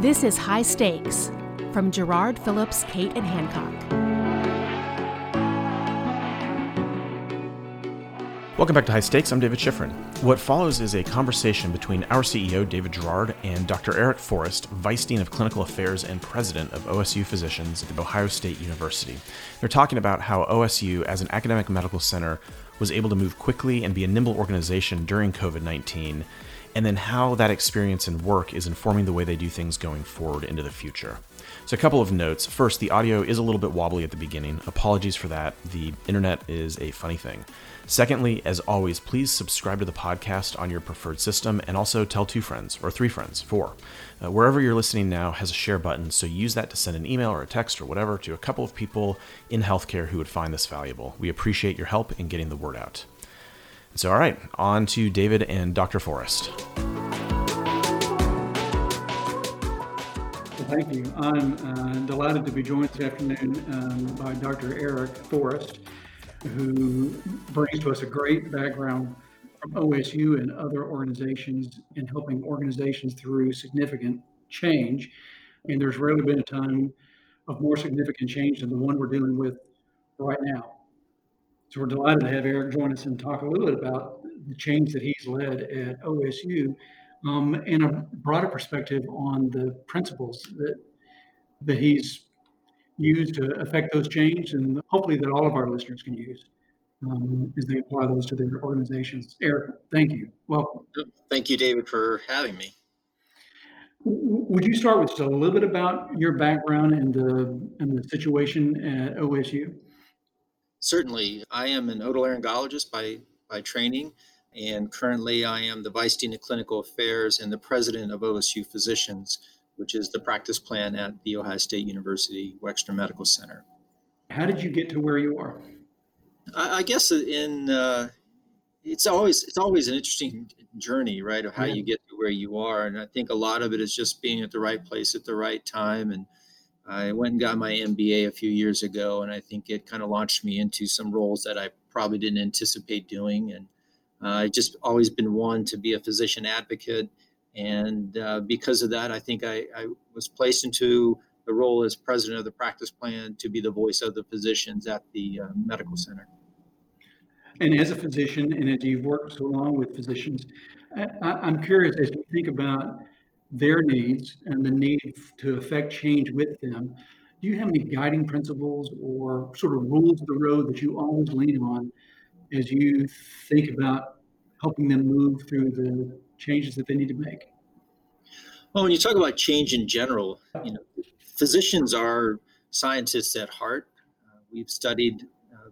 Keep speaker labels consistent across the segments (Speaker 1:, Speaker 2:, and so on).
Speaker 1: This is High Stakes from Jarrard Phillips, Cate, and Hancock.
Speaker 2: Welcome back to High Stakes. I'm David Schifrin. What follows is a conversation between our CEO, David Jarrard, and Dr. Eric Forrest, Vice Dean of Clinical Affairs and President of OSU Physicians at Ohio State University. They're talking about how OSU, as an academic medical center, was able to move quickly and be a nimble organization during COVID 19, and then how that experience and work is informing the way they do things going forward into the future. So, a couple of notes. First, the audio is a little bit wobbly at the beginning. Apologies for that. The internet is a funny thing. Secondly, as always, please subscribe to the podcast on your preferred system and also tell two friends or three friends, four. Uh, wherever you're listening now has a share button, so use that to send an email or a text or whatever to a couple of people in healthcare who would find this valuable. We appreciate your help in getting the word out. So, all right, on to David and Dr. Forrest.
Speaker 3: Thank you. I'm uh, delighted to be joined this afternoon um, by Dr. Eric Forrest who brings to us a great background from OSU and other organizations in helping organizations through significant change. And there's rarely been a time of more significant change than the one we're dealing with right now. So we're delighted to have Eric join us and talk a little bit about the change that he's led at OSU um, and a broader perspective on the principles that that he's used to affect those change and hopefully that all of our listeners can use um, as they apply those to their organizations. Eric, thank you. Welcome.
Speaker 4: Thank you, David, for having me.
Speaker 3: Would you start with just a little bit about your background and the and the situation at OSU?
Speaker 4: Certainly, I am an otolaryngologist by by training, and currently I am the vice dean of clinical affairs and the president of OSU Physicians which is the practice plan at The Ohio State University Wexner Medical Center.
Speaker 3: How did you get to where you are?
Speaker 4: I, I guess in uh, it's always it's always an interesting journey, right, of how yeah. you get to where you are, and I think a lot of it is just being at the right place at the right time. And I went and got my MBA a few years ago, and I think it kind of launched me into some roles that I probably didn't anticipate doing. And uh, I've just always been one to be a physician advocate and uh, because of that, I think I, I, was placed into the role as president of the practice plan to be the voice of the physicians at the uh, medical center.
Speaker 3: And as a physician, and as you've worked so long with physicians, I, am curious as you think about their needs and the need to affect change with them. Do you have any guiding principles or sort of rules of the road that you always lean on as you think about helping them move through the changes that they need to make?
Speaker 4: Well, when you talk about change in general, you know, physicians are scientists at heart. Uh, we've studied uh,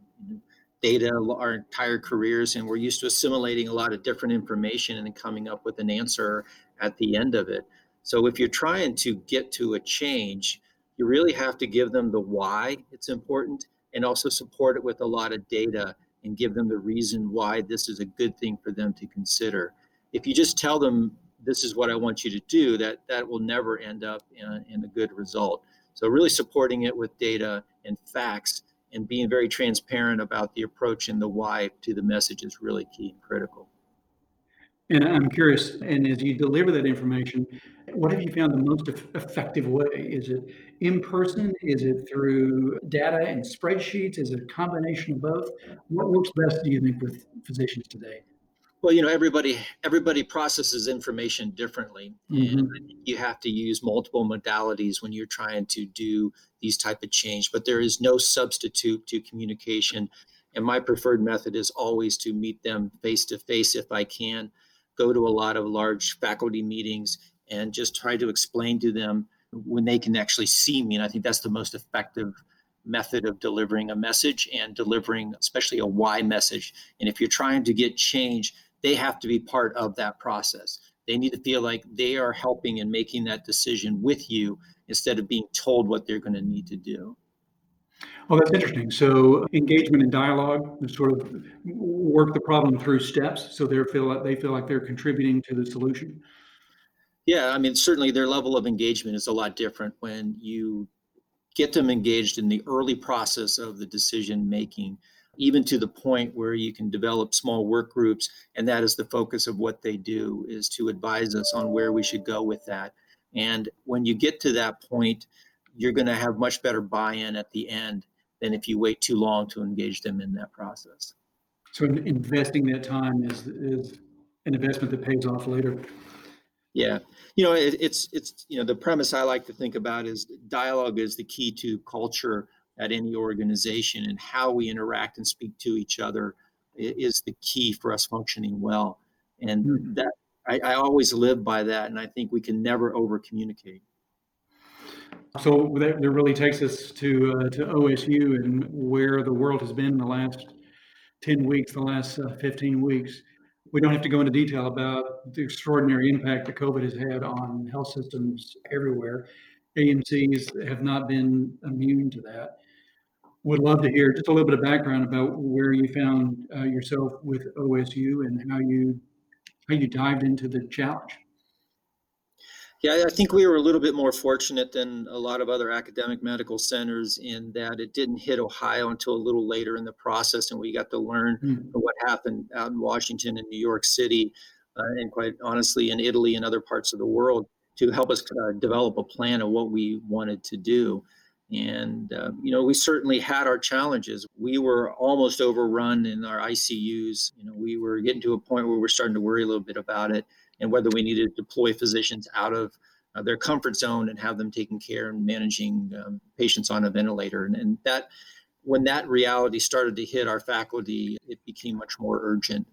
Speaker 4: data our entire careers, and we're used to assimilating a lot of different information and then coming up with an answer at the end of it. So, if you're trying to get to a change, you really have to give them the why it's important and also support it with a lot of data and give them the reason why this is a good thing for them to consider if you just tell them this is what I want you to do, that that will never end up in, in a good result. So really supporting it with data and facts and being very transparent about the approach and the why to the message is really key and critical.
Speaker 3: And I'm curious, and as you deliver that information, what have you found the most effective way? Is it in person? Is it through data and spreadsheets? Is it a combination of both? What works best, do you think, with physicians today?
Speaker 4: Well, you know, everybody everybody processes information differently, mm-hmm. and you have to use multiple modalities when you're trying to do these type of change. But there is no substitute to communication, and my preferred method is always to meet them face to face if I can. Go to a lot of large faculty meetings and just try to explain to them when they can actually see me. And I think that's the most effective method of delivering a message and delivering especially a why message. And if you're trying to get change they have to be part of that process. They need to feel like they are helping and making that decision with you instead of being told what they're going to need to do.
Speaker 3: Well, that's interesting. So engagement and dialogue, sort of work the problem through steps, so they feel like they feel like they're contributing to the solution.
Speaker 4: Yeah, I mean, certainly their level of engagement is a lot different when you get them engaged in the early process of the decision making even to the point where you can develop small work groups and that is the focus of what they do is to advise us on where we should go with that and when you get to that point you're going to have much better buy-in at the end than if you wait too long to engage them in that process.
Speaker 3: So investing that time is is an investment that pays off later?
Speaker 4: Yeah. You know it, it's it's you know the premise i like to think about is dialogue is the key to culture at any organization and how we interact and speak to each other is the key for us functioning well. And mm-hmm. that I, I, always live by that and i think we can never over communicate
Speaker 3: so that, that really takes us to uh, to osu and where the world has been in the last 10 weeks the last uh, 15 weeks. We don't have to go into detail about the extraordinary impact that covid has had on health systems everywhere. Amcs have not been immune to that. Would love to hear just a little bit of background about where you found uh, yourself with OSU and how you how you dived into the challenge.
Speaker 4: Yeah, I think we were a little bit more fortunate than a lot of other academic medical centers in that it didn't hit Ohio until a little later in the process, and we got to learn mm-hmm. what happened out in Washington and New York City, uh, and quite honestly, in Italy and other parts of the world to help us uh, develop a plan of what we wanted to do. And, uh, you know, we certainly had our challenges. We were almost overrun in our ICUs. You know, we were getting to a point where we're starting to worry a little bit about it and whether we needed to deploy physicians out of uh, their comfort zone and have them taking care and managing um, patients on a ventilator. And, and that, when that reality started to hit our faculty, it became much more urgent.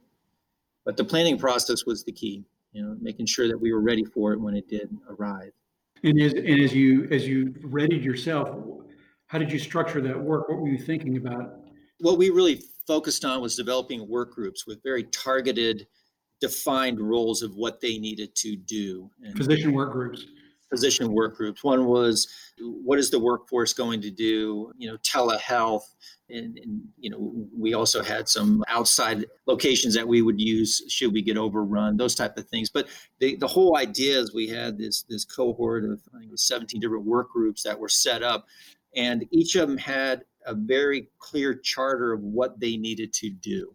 Speaker 4: But the planning process was the key, you know, making sure that we were ready for it when it did arrive.
Speaker 3: And as, and as you as you readied yourself, how did you structure that work? What were you thinking about?
Speaker 4: What we really focused on was developing work groups with very targeted, defined roles of what they needed to do.
Speaker 3: And physician work groups.
Speaker 4: Physician work groups. One was what is the workforce going to do? You know, telehealth, and, and, you know we also had some outside locations that we would use should we get overrun those type of things but the, the whole idea is we had this this cohort of i think it was 17 different work groups that were set up and each of them had a very clear charter of what they needed to do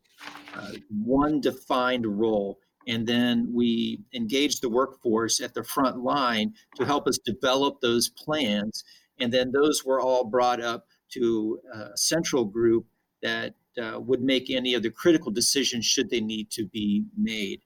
Speaker 4: uh, one defined role. And then we engaged the workforce at the front line to help us develop those plans. And then those were all brought up to a central group that uh, would make any of the critical decisions should they need to be made.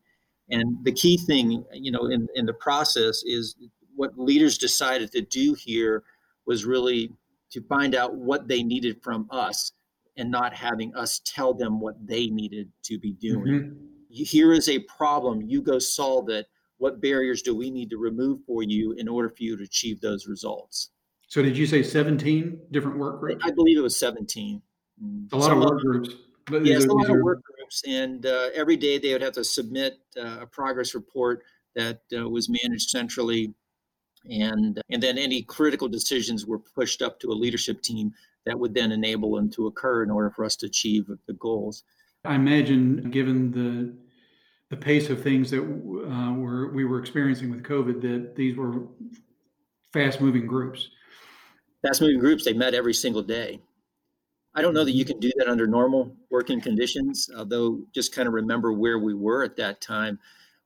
Speaker 4: And the key thing, you know, in, in the process is what leaders decided to do here was really to find out what they needed from us and not having us tell them what they needed to be doing. Mm-hmm. Here is a problem, you go solve it. What barriers do we need to remove for you in order for you to achieve those results?
Speaker 3: So did you say 17 different work groups?
Speaker 4: I believe it was 17.
Speaker 3: A lot Some of work groups.
Speaker 4: But yes, a lot of work groups. And uh, every day they would have to submit uh, a progress report that uh, was managed centrally. And, and then any critical decisions were pushed up to a leadership team that would then enable them to occur in order for us to achieve the goals.
Speaker 3: I imagine, given the the pace of things that uh, were we were experiencing with COVID, that these were fast moving groups
Speaker 4: fast moving groups, they met every single day. I don't know that you can do that under normal working conditions, although just kind of remember where we were at that time.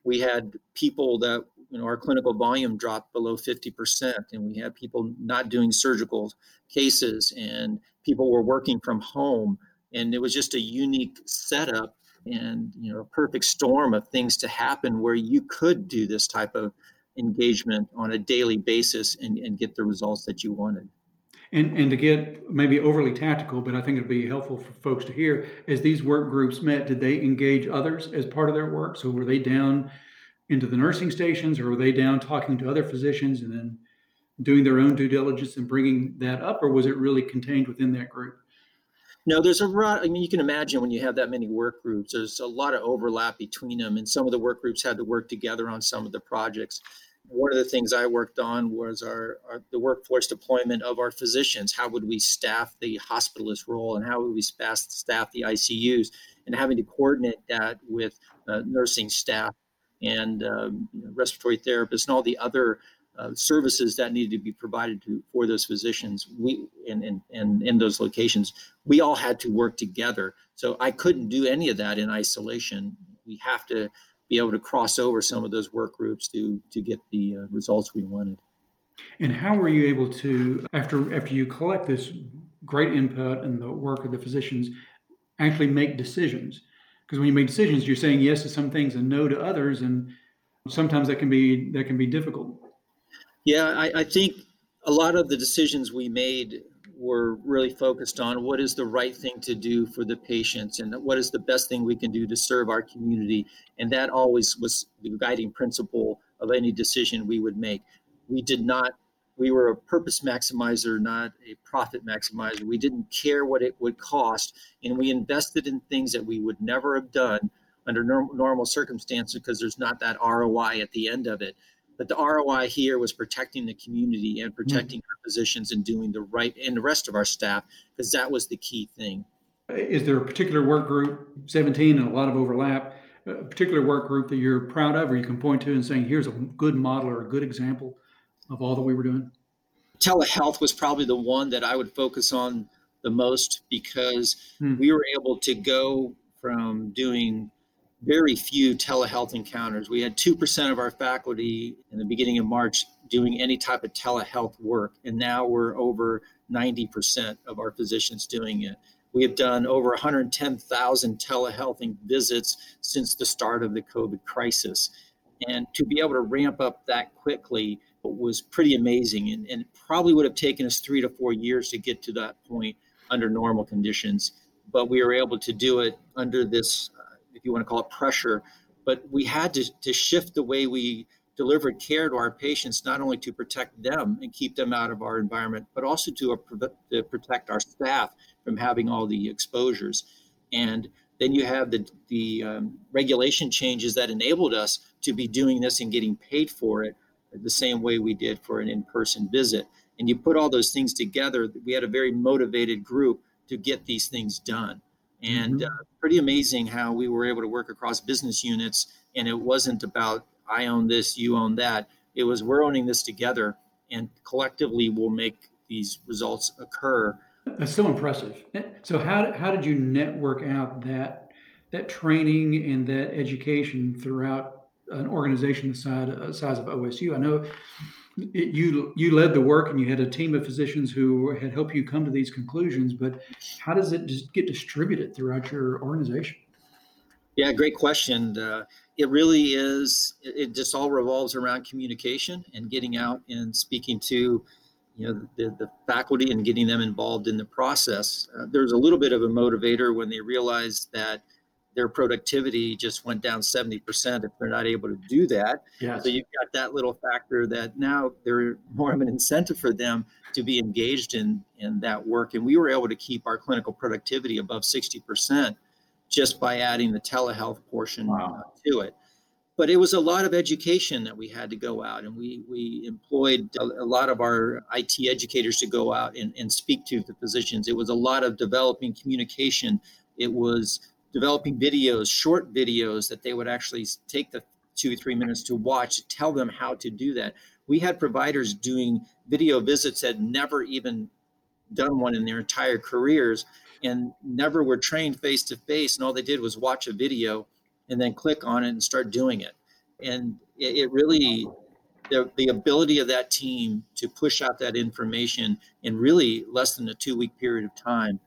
Speaker 4: We had people that, you know, our clinical volume dropped below 50%, and we had people not doing surgical cases, and people were working from home. And it was just a unique setup and, you know, a perfect storm of things to happen where you could do this type of engagement on a daily basis and, and get the results that you wanted.
Speaker 3: And, and to get maybe overly tactical, but I think it'd be helpful for folks to hear, as these work groups met, did they engage others as part of their work? So were they down into the nursing stations or were they down talking to other physicians and then doing their own due diligence and bringing that up? Or was it really contained within that group?
Speaker 4: No, there's a lot. I mean, you can imagine when you have that many work groups, there's a lot of overlap between them. And some of the work groups had to work together on some of the projects one of the things I worked on was our, our, the workforce deployment of our physicians. How would we staff the hospitalist role, and how would we staff the ICUs, and having to coordinate that with uh, nursing staff and um, respiratory therapists and all the other uh, services that needed to be provided to for those physicians. We and in, in, in those locations we all had to work together. So i couldn't do any of that in isolation. We have to be able to cross over some of those work groups to to get the uh, results we wanted.
Speaker 3: And how were you able to after after you collect this great input and the work of the physicians actually make decisions because when you make decisions you're saying yes to some things and no to others and sometimes that can be that can be difficult
Speaker 4: yeah, I, I think a lot of the decisions we made were really focused on what is the right thing to do for the patients and what is the best thing we can do to serve our community. And that always was the guiding principle of any decision we would make. We did not, we were a purpose maximizer, not a profit maximizer. We didn't care what it would cost. And we invested in things that we would never have done under norm- normal circumstances because there's not that ROI at the end of it. But the ROI here was protecting the community and protecting mm-hmm. our positions and doing the right and the rest of our staff because that was the key thing.
Speaker 3: Is there a particular work group, 17 and a lot of overlap, a particular work group that you're proud of or you can point to and saying, here's a good model or a good example of all that we were doing?
Speaker 4: Telehealth was probably the one that I would focus on the most because hmm. we were able to go from doing very few telehealth encounters. We had 2% of our faculty in the beginning of March doing any type of telehealth work, and now we're over 90% of our physicians doing it. We have done over 110,000 telehealth visits since the start of the COVID crisis. And to be able to ramp up that quickly was pretty amazing and, and probably would have taken us three to four years to get to that point under normal conditions. But we were able to do it under this if you want to call it pressure. But we had to, to shift the way we delivered care to our patients, not only to protect them and keep them out of our environment, but also to, uh, to protect our staff from having all the exposures. And then you have the, the um, regulation changes that enabled us to be doing this and getting paid for it the same way we did for an in person visit. And you put all those things together, we had a very motivated group to get these things done and mm-hmm. uh, pretty amazing how we were able to work across business units and it wasn't about i own this you own that it was we're owning this together and collectively we'll make these results occur
Speaker 3: that's so impressive. So how, how did you network out that that training and that education throughout an organization the size, uh, size of osu i know it, you you led the work and you had a team of physicians who had helped you come to these conclusions but how does it just get distributed throughout your organization?
Speaker 4: Yeah great question. Uh, it really is it, it, just all revolves around communication and getting out and speaking to you know the, the faculty and getting them involved in the process uh, there's a little bit of a motivator when they realize that their productivity just went down 70% if they're not able to do that. Yes. So you've got that little factor that now there's more of an incentive for them to be engaged in, in that work. And we were able to keep our clinical productivity above 60% just by adding the telehealth portion wow. to it. But it was a lot of education that we had to go out, and we, we employed a, a lot of our IT educators to go out and, and speak to the physicians. It was a lot of developing communication. It was developing videos, short videos that they would actually take the two, three minutes to watch, tell them how to do that. We had providers doing video visits that never even done one in their entire careers and never were trained face to face. And all they did was watch a video and then click on it and start doing it. And it, it really, the, the ability of that team to push out that information in really less than a two week period of time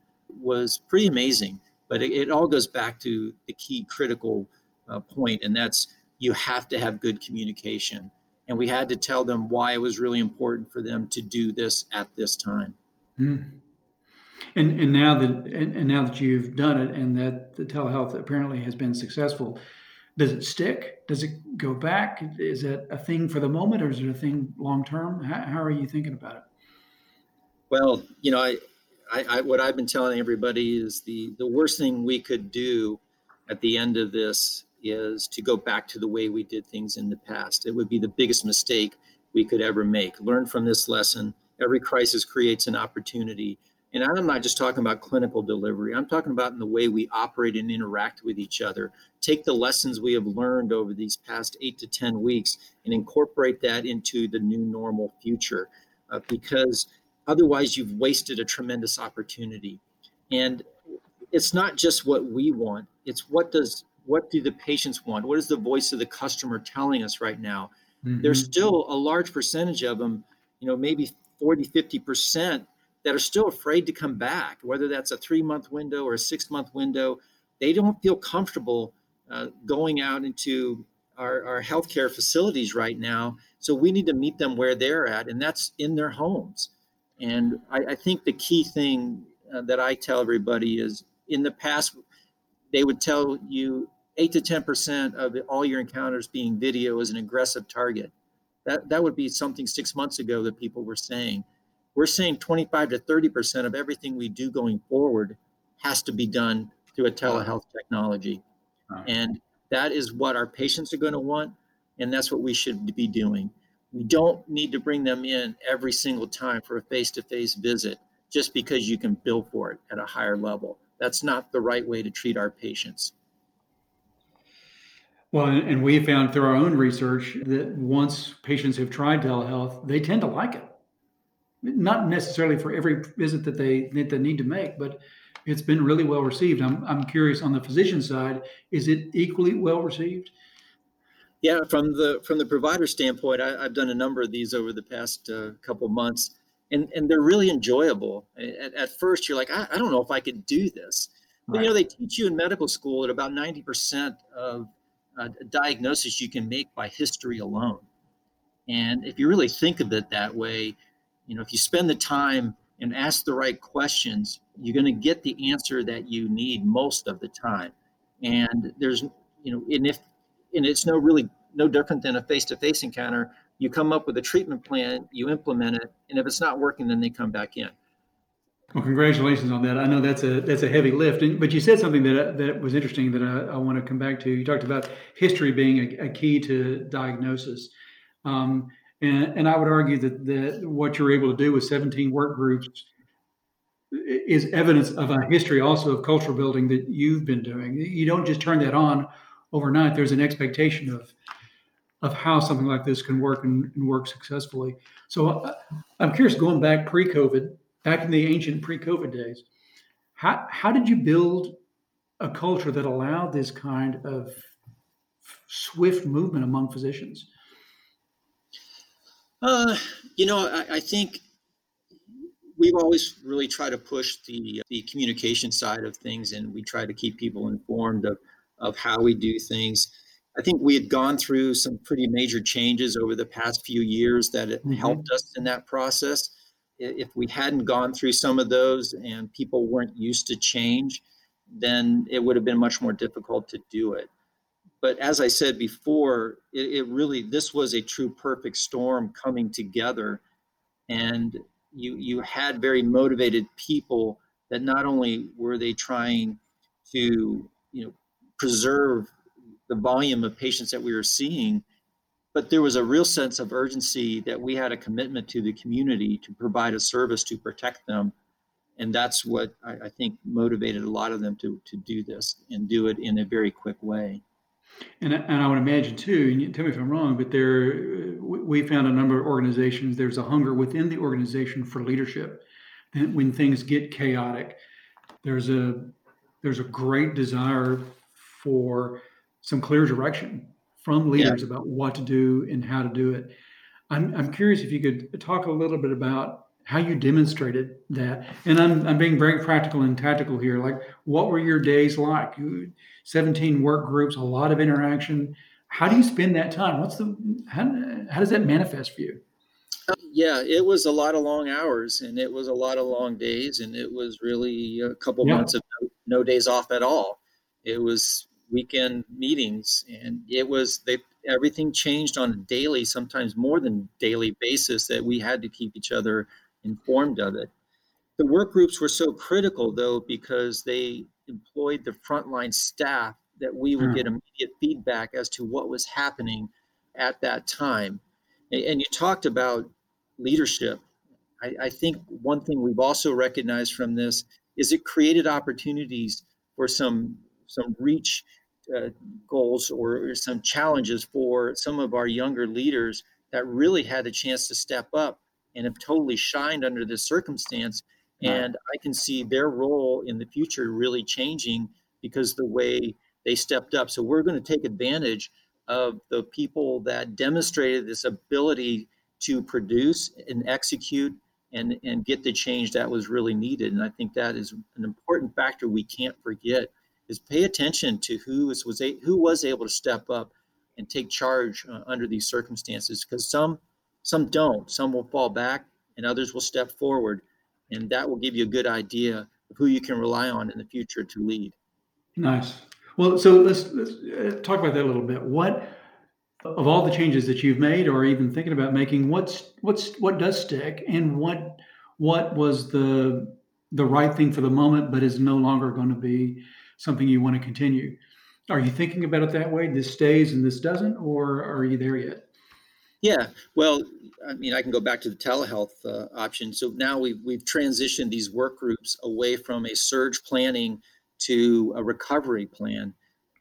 Speaker 4: was pretty amazing. But it, it all goes back to the key critical uh, point, and that's you have to have good communication. And we had to tell them why it was really important for them to do this at this time.
Speaker 3: Mm. And and now that and, and now that you've done it, and that the telehealth apparently has been successful, does it stick? Does it go back? Is it a thing for the moment, or is it a thing long term? How, how, are you thinking about it?
Speaker 4: Well, you know, I I, I, what I've been telling everybody is the the worst thing we could do at the end of this is to go back to the way we did things in the past. It would be the biggest mistake we could ever make. Learn from this lesson. Every crisis creates an opportunity, And I'm not just talking about clinical delivery, I'm talking about in the way we operate and interact with each other. Take the lessons we have learned over these past eight to 10 weeks and incorporate that into the new normal future. Uh, because otherwise, you've wasted a tremendous opportunity. And it's not just what we want, it's what does what do the patients want? What is the voice of the customer telling us right now? Mm-hmm. There's still a large percentage of them, you know, maybe 40, 50% that are still afraid to come back, whether that's a three month window or a six month window. They don't feel comfortable uh, going out into our, our healthcare facilities right now. So we need to meet them where they're at, and that's in their homes. And I, I think the key thing uh, that I tell everybody is in the past, they would tell you eight to 10% of all your encounters being video is an aggressive target. That, that would be something six months ago that people were saying we're saying 25 to 30% of everything we do going forward has to be done through a telehealth technology. And that is what our patients are going to want. And that's what we should be doing. We don't need to bring them in every single time for a face to face visit just because you can bill for it at a higher level. That's not the right way to treat our patients.
Speaker 3: Well, and we found through our own research that once patients have tried telehealth, they tend to like it not necessarily for every visit that they that they need to make, but it's been really well received. I'm I'm curious on the physician side, is it equally well received?
Speaker 4: Yeah, from the from the provider standpoint, I, have done a number of these over the past uh, couple months, and and they're really enjoyable. At, at first, you're like, I, I, don't know if I could do this, but right. you know, they teach you in medical school that about ninety percent of uh, diagnosis you can make by history alone, and if you really think of it that way, you know, if you spend the time and ask the right questions, you're going to get the answer that you need most of the time. And there's, you know, and if, and it's no really no different than a face-to-face encounter. You come up with a treatment plan, you implement it, and if it's not working, then they come back in.
Speaker 3: Well, congratulations on that. I know that's a that's a heavy lift, and, but you said something that that was interesting that I, I want to come back to. You talked about history being a, a key to diagnosis. Um, and, and I would argue that, that what you're able to do with 17 work groups is evidence of a history also of cultural building that you've been doing. You don't just turn that on overnight. There's an expectation of of how something like this can work and, and work successfully. So uh, I'm curious, going back pre-COVID, back in the ancient pre-COVID days, how how did you build a culture that allowed this kind of swift movement among physicians?
Speaker 4: Uh, you know, I, I, think we've always really tried to push the the communication side of things, and we try to keep people informed of of how we do things. I think we had gone through some pretty major changes over the past few years that mm-hmm. helped us in that process. If we hadn't gone through some of those and people weren't used to change, then it would have been much more difficult to do it but as I said before, it, it, really this was a true perfect storm coming together, and you you had very motivated people that not only were they trying to you know preserve the volume of patients that we were seeing, but there was a real sense of urgency that we had a commitment to the community to provide a service to protect them. And that's what I, I think motivated a lot of them to, to do this and do it in a very quick way.
Speaker 3: And, and I would imagine too, and you tell me if I'm wrong, but there, we found a number of organizations, there's a hunger within the organization for leadership. And when things get chaotic, there's a, there's a great desire for some clear direction from leaders yeah. about what to do and how to do it. I'm, I'm curious if you could talk a little bit about how you demonstrated that. And I'm, I'm being very practical and tactical here. Like, what were your days like? 17 work groups, a lot of interaction. How do you spend that time? What's the, how, how does that manifest for you?
Speaker 4: Yeah, it was a lot of long hours and it was a lot of long days. And it was really a couple yeah. months of no, no days off at all. It was weekend meetings and it was they everything changed on a daily sometimes more than daily basis that we had to keep each other informed of it. The work groups were so critical, though, because they employed the frontline staff that we would mm. get immediate feedback as to what was happening at that time. And you talked about leadership. I, I think one thing we've also recognized from this is it created opportunities for some some reach uh, goals or some challenges for some of our younger leaders that really had a chance to step up and have totally shined under this circumstance. And I can see their role in the future really changing because the way they stepped up. So we're going to take advantage of the people that demonstrated this ability to produce and execute and, and get the change that was really needed. And I think that is an important factor we can't forget is pay attention to who is, was a, who was able to step up and take charge uh, under these circumstances because some some don't. Some will fall back and others will step forward and that will give you a good idea of who you can rely on in the future to lead.
Speaker 3: Nice. Well so let's, let's uh, talk about that a little bit. What of all the changes that you've made or even thinking about making what's what's what does stick and what what was the the right thing for the moment but is no longer going to be something you want to continue? Are you thinking about it that way this stays and this doesn't or are you there yet
Speaker 4: yeah well i mean i can go back to the telehealth uh, option. So now we've, we've transitioned these work groups away from a surge planning to a recovery plan.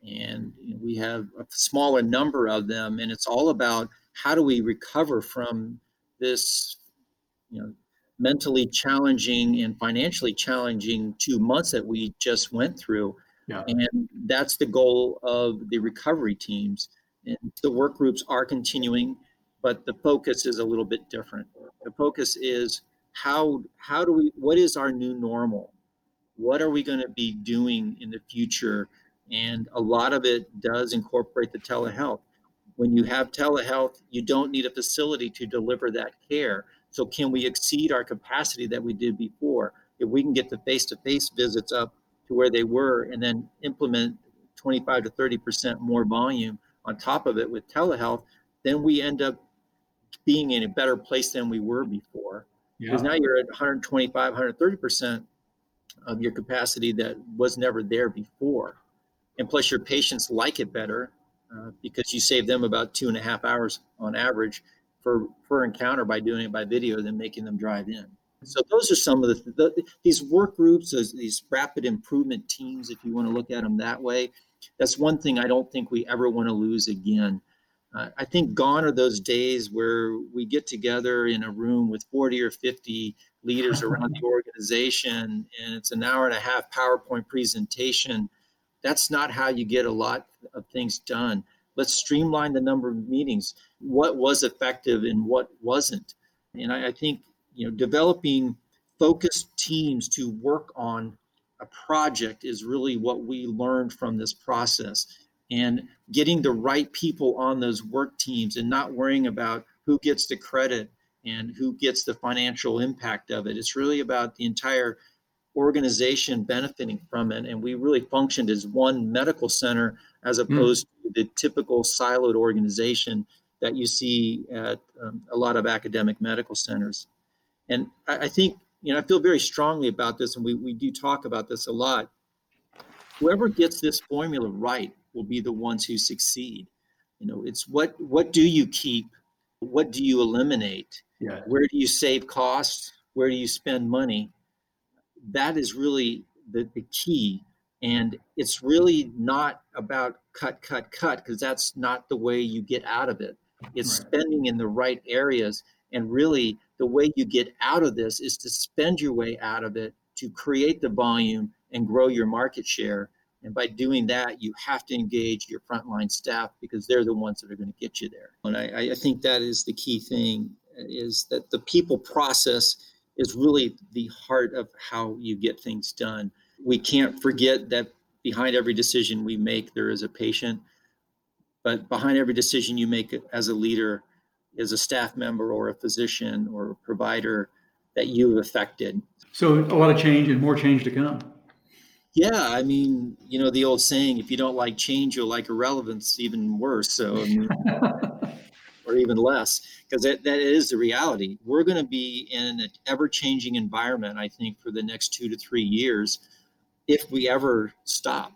Speaker 4: And you know, we have a smaller number of them and it's all about how do we recover from this you know mentally challenging and financially challenging two months that we just went through. Yeah. and that's the goal of the recovery teams. And the work groups are continuing but the focus is a little bit different the focus is how how do we what is our new normal what are we going to be doing in the future and a lot of it does incorporate the telehealth. When you have telehealth, you don't need a facility to deliver that care. So, can we exceed our capacity that we did before? If we can get the face to face visits up to where they were and then implement 25 to 30% more volume on top of it with telehealth, then we end up being in a better place than we were before. Because yeah. now you're at 125, 130% of your capacity that was never there before and plus your patients like it better uh, because you save them about two and a half hours on average for per encounter by doing it by video than making them drive in. So those are some of the, the these work groups, those, these rapid improvement teams, if you want to look at them that way. That's one thing I don't think we ever want to lose again. Uh, I think gone are those days where we get together in a room with 40 or 50 leaders around the organization and it's an hour and a half PowerPoint presentation that's not how you get a lot of things done. Let's streamline the number of meetings. What was effective and what wasn't? And I, I think you know developing focused teams to work on a project is really what we learned from this process and getting the right people on those work teams and not worrying about who gets the credit and who gets the financial impact of it. It's really about the entire organization benefiting from it. And we really functioned as one medical center as hmm. opposed mm. to the typical siloed organization that you see at um, a lot of academic medical centers. And I, I, think, you know, I feel very strongly about this, and we, we do talk about this a lot. Whoever gets this formula right will be the ones who succeed. You know, it's what what do you keep? What do you eliminate? Yeah. Where do you save costs? Where do you spend money? that is really the, the key. And it's really not about cut, cut, cut, because that's not the way you get out of it. It's right. spending in the right areas. And really, the way you get out of this is to spend your way out of it to create the volume and grow your market share. And by doing that, you have to engage your frontline staff because they're the ones that are going to get you there. And I, I think that is the key thing is that the people process is really the heart of how you get things done. We can't forget that behind every decision we make, there is a patient, but behind every decision you make as a leader as a staff member or a physician or a provider that you've affected.
Speaker 3: So a lot of change and more change to come.
Speaker 4: Yeah, I mean, you know the old saying: if you don't like change, you'll like irrelevance even worse. So, I mean, or even less, because that, that is the reality. We're going to be in an ever changing environment, I think, for the next two to three years, if we ever stop.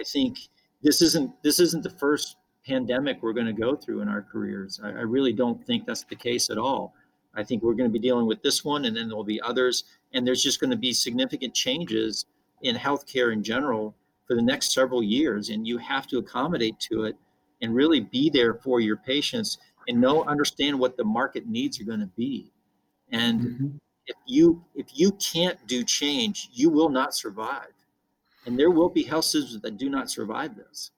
Speaker 4: I think this isn't this isn't the first pandemic we're going to go through in our careers. I, I really don't think that's the case at all. I think we're going to be dealing with this one, and then there'll be others. And there's just going to be significant changes in healthcare in general for the next several years. And you have to accommodate to it and really be there for your patients and know, understand what the market needs are going to be. And mm-hmm. if you if you can't do change, you will not survive. And there will be health systems that do not survive this.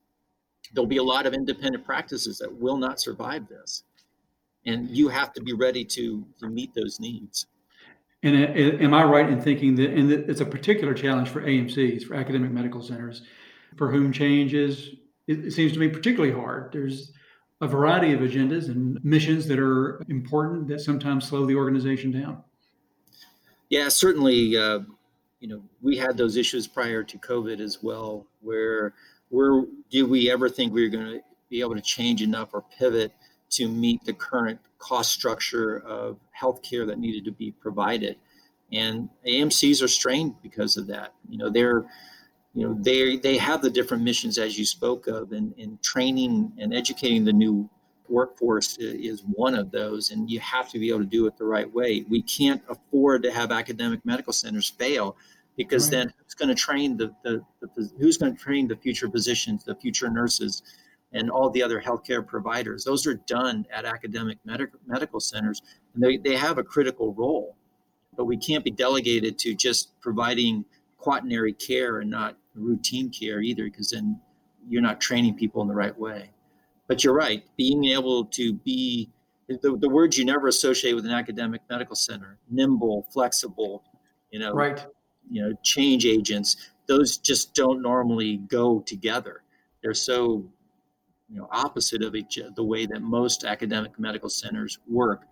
Speaker 4: There'll be a lot of independent practices that will not survive this and you have to be ready to, to meet those needs.
Speaker 3: And am I right in thinking that, and it's a particular challenge for AMCs, for academic medical centers, for whom change is, it seems to me particularly hard. There's a variety of agendas and missions that are important that sometimes slow the organization down.
Speaker 4: Yeah, certainly. Uh, you know, we had those issues prior to COVID as well, where where do we ever think we were going to be able to change enough or pivot to meet the current cost structure of healthcare that needed to be provided. And AMCs are strained because of that. You know, they're you know they they have the different missions as you spoke of and, and training and educating the new workforce is one of those and you have to be able to do it the right way we can't afford to have academic medical centers fail because right. then who's going to train the, the, the who's going to train the future physicians the future nurses and all the other healthcare providers. Those are done at academic medical medical centers, and they, they have a critical role. But we can't be delegated to just providing quaternary care and not routine care either, because then you're not training people in the right way. But you're right, being able to be the, the words you never associate with an academic medical center nimble, flexible, you know,
Speaker 3: right.
Speaker 4: you know, change agents, those just don't normally go together. They're so you know opposite of each the way that most academic medical centers work.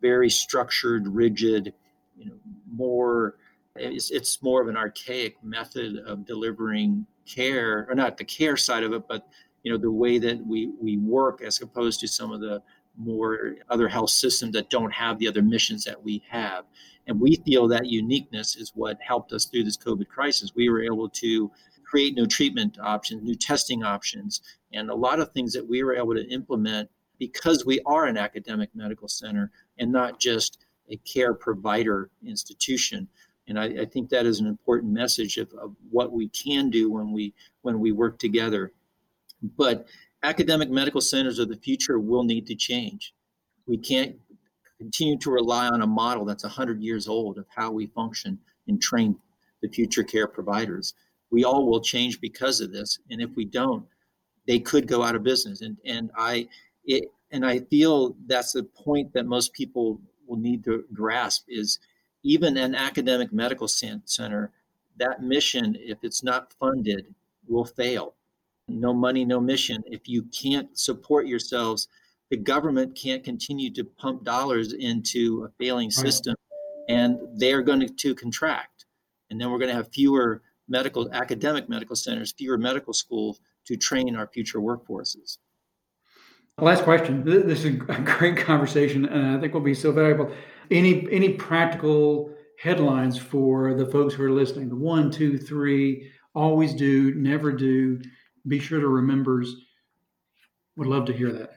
Speaker 4: Very structured rigid you know more it's, it's more of an archaic method of delivering care or not the care side of it but you know the way that we we work as opposed to some of the more other health systems that don't have the other missions that we have. And we feel that uniqueness is what helped us through this covid crisis. We were able to create new treatment options, new testing options, and a lot of things that we were able to implement because we are an academic medical center and not just a care provider institution. And I, I think that is an important message of, of what we can do when we when we work together. But academic medical centers of the future will need to change. We can't continue to rely on a model that's 100 years old of how we function and train the future care providers we all will change because of this and if we don't they could go out of business. And and i it and i feel that's the point that most people will need to grasp is even an academic medical center that mission if it's not funded will fail. No money no mission. If you can't support yourselves the government can't continue to pump dollars into a failing system and they're going to, to contract. And then we're going to have fewer medical academic medical centers, fewer medical schools to train our future workforces.
Speaker 3: Last question. This is a great conversation, and I think will be so valuable. Any any practical headlines for the folks who are listening? The one, two, three, always do, never do. Be sure to remembers. Would love to hear that.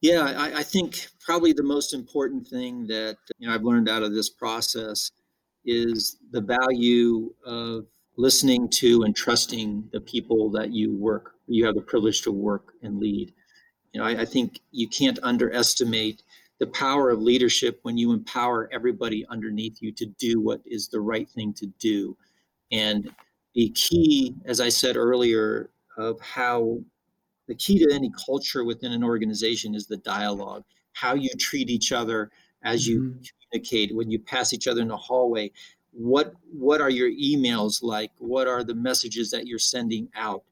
Speaker 4: Yeah, I, I think probably the most important thing that you know I've learned out of this process is the value of listening to and trusting the people that you work you have the privilege to work and lead. You know I, I, think you can't underestimate the power of leadership when you empower everybody underneath you to do what is the right thing to do. And the key as i said earlier of how the key to any culture within an organization is the dialogue how you treat each other as you mm-hmm. communicate when you pass each other in the hallway what what are your emails like? What are the messages that you're sending out?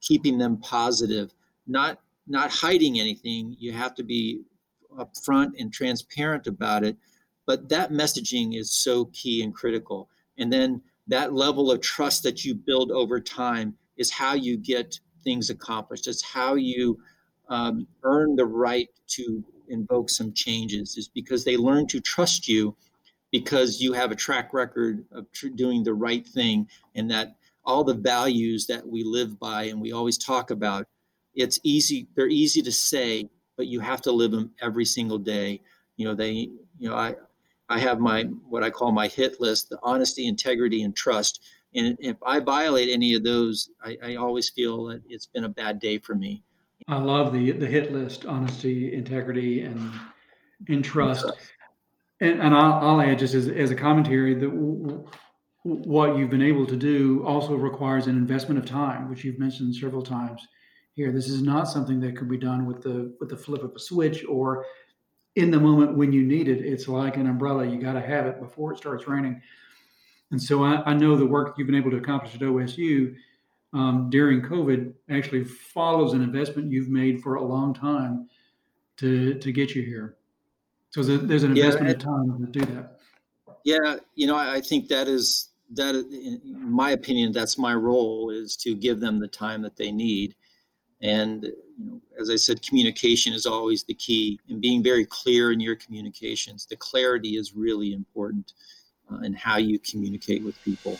Speaker 4: Keeping them positive not not hiding anything. You have to be upfront and transparent about it but that messaging is so key and critical. And then that level of trust that you build over time is how you get things accomplished. It's how you um, earn the right to invoke some changes is because they learn to trust you because you have a track record of tr- doing the right thing and that all the values that we live by and we always talk about it's easy they're easy to say but you have to live them every single day you know they you know, I I have my what I call my hit list: the honesty, integrity, and trust. And if I violate any of those, I, I always feel that it's been a bad day for me.
Speaker 3: I love the the hit list: honesty, integrity, and and trust. And, and I'll, I'll add just as, as a commentary that w- what you've been able to do also requires an investment of time, which you've mentioned several times here. This is not something that could be done with the with the flip of a switch or in the moment when you need it. It's like an umbrella; you got to have it before it starts raining. And so I, I, know the work you've been able to accomplish at OSU um, during COVID actually follows an investment you've made for a long time to to get you here. So there's an investment yeah, of time to do that.
Speaker 4: Yeah, you know, I think that is that. In my opinion, that's my role is to give them the time that they need, and you know, as I said, communication is always the key, and being very clear in your communications. The clarity is really important uh, in how you communicate with people.